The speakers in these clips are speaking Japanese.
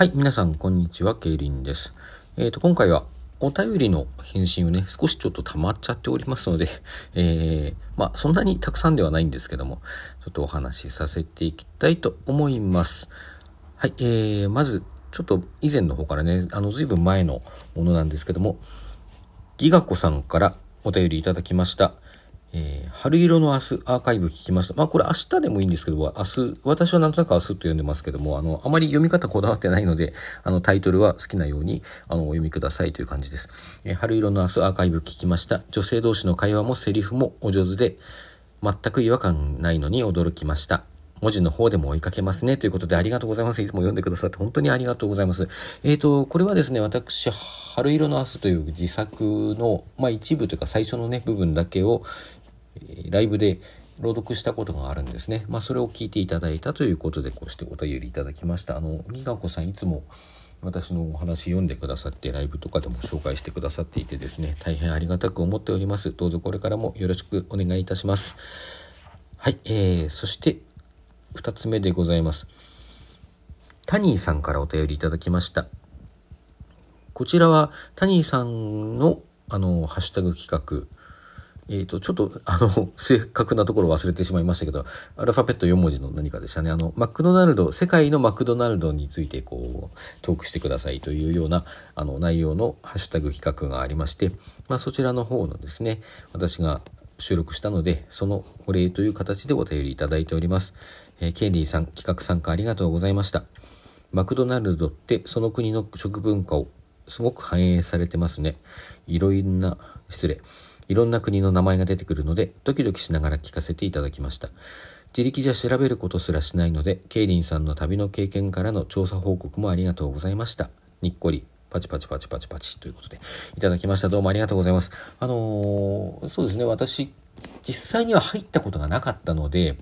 はい、皆さん、こんにちは、ケイリンです。えっ、ー、と、今回は、お便りの返信をね、少しちょっと溜まっちゃっておりますので、えー、まあ、そんなにたくさんではないんですけども、ちょっとお話しさせていきたいと思います。はい、えー、まず、ちょっと以前の方からね、あの、ずいぶん前のものなんですけども、ギガ子さんからお便りいただきました。えー、春色の明日アーカイブ聞きました。まあこれ明日でもいいんですけど、明日、私はなんとなく明日と読んでますけども、あの、あまり読み方こだわってないので、あのタイトルは好きなように、あの、お読みくださいという感じです。えー、春色の明日アーカイブ聞きました。女性同士の会話もセリフもお上手で、全く違和感ないのに驚きました。文字の方でも追いかけますね。ということでありがとうございます。いつも読んでくださって本当にありがとうございます。えっ、ー、と、これはですね、私、春色の明日という自作の、まあ一部というか最初のね、部分だけを、ライブで朗読したことがあるんですね。まあ、それを聞いていただいたということで、こうしてお便りいただきました。あの、ギガ子さんいつも私のお話読んでくださって、ライブとかでも紹介してくださっていてですね、大変ありがたく思っております。どうぞこれからもよろしくお願いいたします。はい、えー、そして、2つ目でございます。タニーさんからお便りいただきました。こちらは、タニーさんの、あの、ハッシュタグ企画、えっ、ー、と、ちょっと、あの、正確なところ忘れてしまいましたけど、アルファベット4文字の何かでしたね。あの、マクドナルド、世界のマクドナルドについて、こう、トークしてくださいというような、あの、内容のハッシュタグ企画がありまして、まあ、そちらの方のですね、私が収録したので、そのお礼という形でお便りいただいております。えー、ケンリーさん、企画参加ありがとうございました。マクドナルドってその国の食文化をすごく反映されてますね。いろいろな、失礼。いろんな国の名前が出てくるので、ドキドキしながら聞かせていただきました。自力じゃ調べることすらしないので、ケイリンさんの旅の経験からの調査報告もありがとうございました。にっこり。パチパチパチパチパチということで、いただきました。どうもありがとうございます。あのー、そうですね、私、実際には入ったことがなかったので、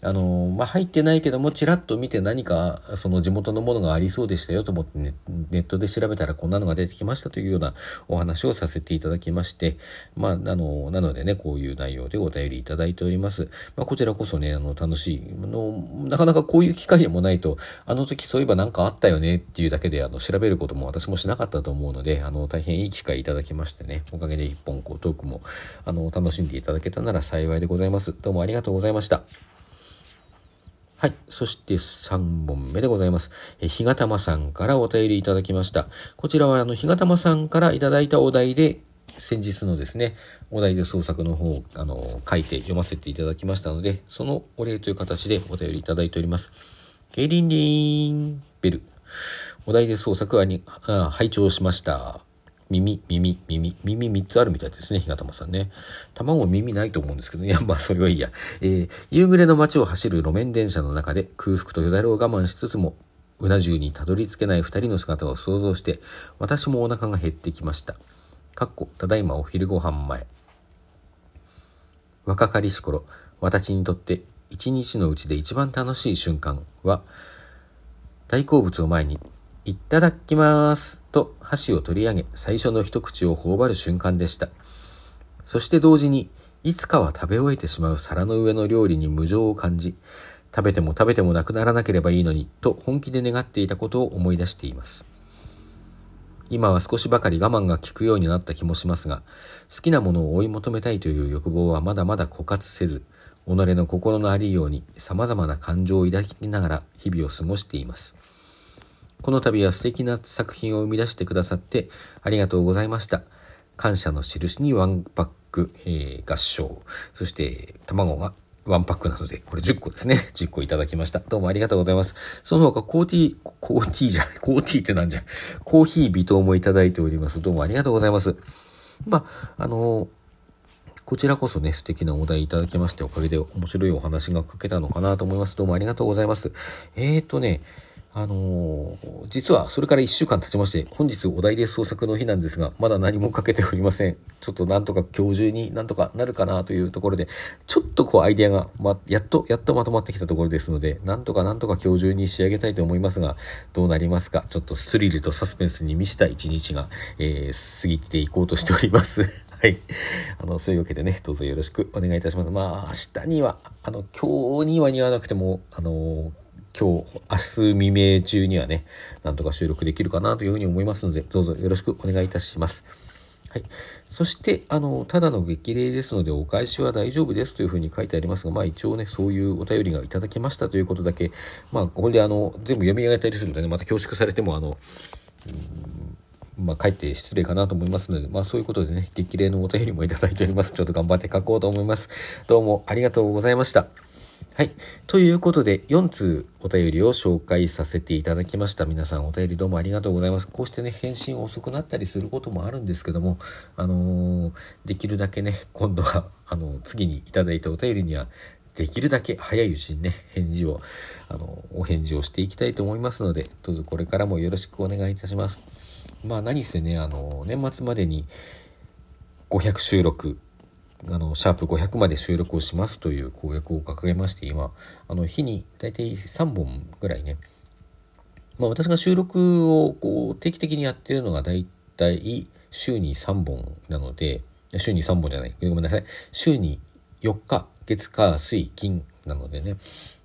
あの、まあ、入ってないけども、ちらっと見て何か、その地元のものがありそうでしたよと思ってネ、ネットで調べたらこんなのが出てきましたというようなお話をさせていただきまして、まあ、あの、なのでね、こういう内容でお便りいただいております。まあ、こちらこそね、あの、楽しい、あの、なかなかこういう機会でもないと、あの時そういえば何かあったよねっていうだけで、あの、調べることも私もしなかったと思うので、あの、大変いい機会いただきましてね、おかげで一本こうトークも、あの、楽しんでいただけたなら幸いでございます。どうもありがとうございました。はい。そして3本目でございます。え、ひがたまさんからお便りいただきました。こちらは、あの、ひがたまさんからいただいたお題で、先日のですね、お題で創作の方を、あの、書いて読ませていただきましたので、そのお礼という形でお便りいただいております。ケイリンリンベル。お題で創作はに、あ拝聴しました。耳、耳、耳、耳3つあるみたいですね、日がたまさんね。卵耳ないと思うんですけど、ね、いや、まあ、それはいいや。えー、夕暮れの街を走る路面電車の中で空腹とよだれを我慢しつつも、うな重にたどり着けない二人の姿を想像して、私もお腹が減ってきました。かっこ、ただいまお昼ご飯前。若かりし頃、私にとって一日のうちで一番楽しい瞬間は、大好物を前にいただきますと箸を取り上げ最初の一口を頬張る瞬間でした。そして同時にいつかは食べ終えてしまう皿の上の料理に無情を感じ、食べても食べてもなくならなければいいのにと本気で願っていたことを思い出しています。今は少しばかり我慢が効くようになった気もしますが、好きなものを追い求めたいという欲望はまだまだ枯渇せず、己の心のありように様々な感情を抱きながら日々を過ごしています。この度は素敵な作品を生み出してくださってありがとうございました。感謝の印にワンパック、えー、合唱。そして卵がワンパックなので、これ10個ですね。10個いただきました。どうもありがとうございます。その他、コーティー、コーティーじゃない、コーティーってなんじゃ、コーヒー微糖もいただいております。どうもありがとうございます。まあ、あのー、こちらこそね、素敵なお題いただきまして、おかげで面白いお話が書けたのかなと思います。どうもありがとうございます。えーとね、あのー、実はそれから1週間経ちまして、本日お題で創作の日なんですが、まだ何もかけておりません。ちょっとなんとか今日中になんとかなるかなというところで、ちょっとこうアイデアが、ま、やっと、やっとまとまってきたところですので、なんとかなんとか今日中に仕上げたいと思いますが、どうなりますか？ちょっとスリルとサスペンスに満ちた一日が、えー、過ぎていこうとしております。はい。あの、そういうわけでね、どうぞよろしくお願いいたします。まあ、明日には、あの、今日には似合わなくても、あの今日、明日未明中にはね、なんとか収録できるかなというふうに思いますので、どうぞよろしくお願いいたします。はい。そして、あの、ただの激励ですので、お返しは大丈夫ですというふうに書いてありますが、まあ一応ね、そういうお便りがいただきましたということだけ、まあ、これであの、全部読み上げたりするとね、また恐縮されても、あの、まあ、帰って失礼かなと思いますので、まあ、そういうことでね、激励のお便りもいただいております。ちょっと頑張って書こうと思います。どうもありがとうございました。はい。ということで、4通お便りを紹介させていただきました。皆さんお便りどうもありがとうございます。こうしてね、返信遅くなったりすることもあるんですけども、あのー、できるだけね、今度は、あの、次にいただいたお便りには、できるだけ早いうちにね、返事を、あの、お返事をしていきたいと思いますので、どうぞこれからもよろしくお願いいたします。まあ何せね、あの、年末までに500収録、あの、シャープ500まで収録をしますという公約を掲げまして、今、あの、日に大体3本ぐらいね、まあ私が収録をこう定期的にやってるのが大体週に3本なので、週に3本じゃない、ごめんなさい、週に4日、月火水金なのでね、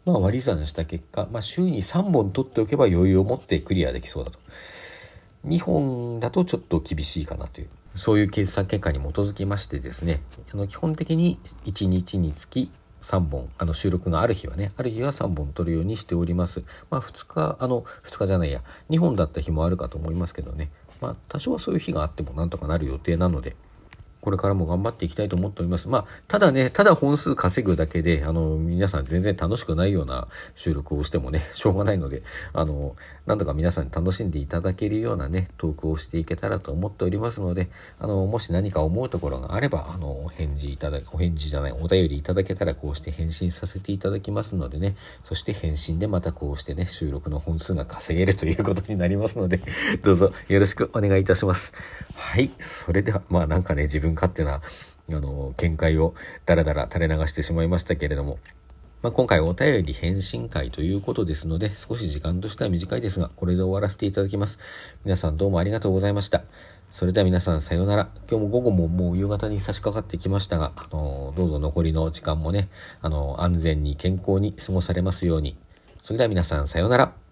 まあ割り算した結果、まあ週に3本取っておけば余裕を持ってクリアできそうだと。2本だとちょっと厳しいかなという。そういう計算結果に基づきましてですね、あの基本的に1日につき3本、あの収録がある日はね、ある日は3本撮るようにしております。まあ2日、あの2日じゃないや、2本だった日もあるかと思いますけどね、まあ多少はそういう日があってもなんとかなる予定なので、これからも頑張っていきたいと思っております。まあ、ただね、ただ本数稼ぐだけで、あの、皆さん全然楽しくないような収録をしてもね、しょうがないので、あの、なんとか皆さんに楽しんでいただけるようなね、トークをしていけたらと思っておりますので、あの、もし何か思うところがあれば、あの、お返事いただ、お返事じゃない、お便りいただけたらこうして返信させていただきますのでね、そして返信でまたこうしてね、収録の本数が稼げるということになりますので、どうぞよろしくお願いいたします。はい、それでは、まあなんかね、自分勝手な、あの、見解をダラダラ垂れ流してしまいましたけれども、まあ、今回お便り返信会ということですので、少し時間としては短いですが、これで終わらせていただきます。皆さんどうもありがとうございました。それでは皆さんさようなら。今日も午後ももう夕方に差し掛かってきましたが、あの、どうぞ残りの時間もね、あの、安全に健康に過ごされますように。それでは皆さんさようなら。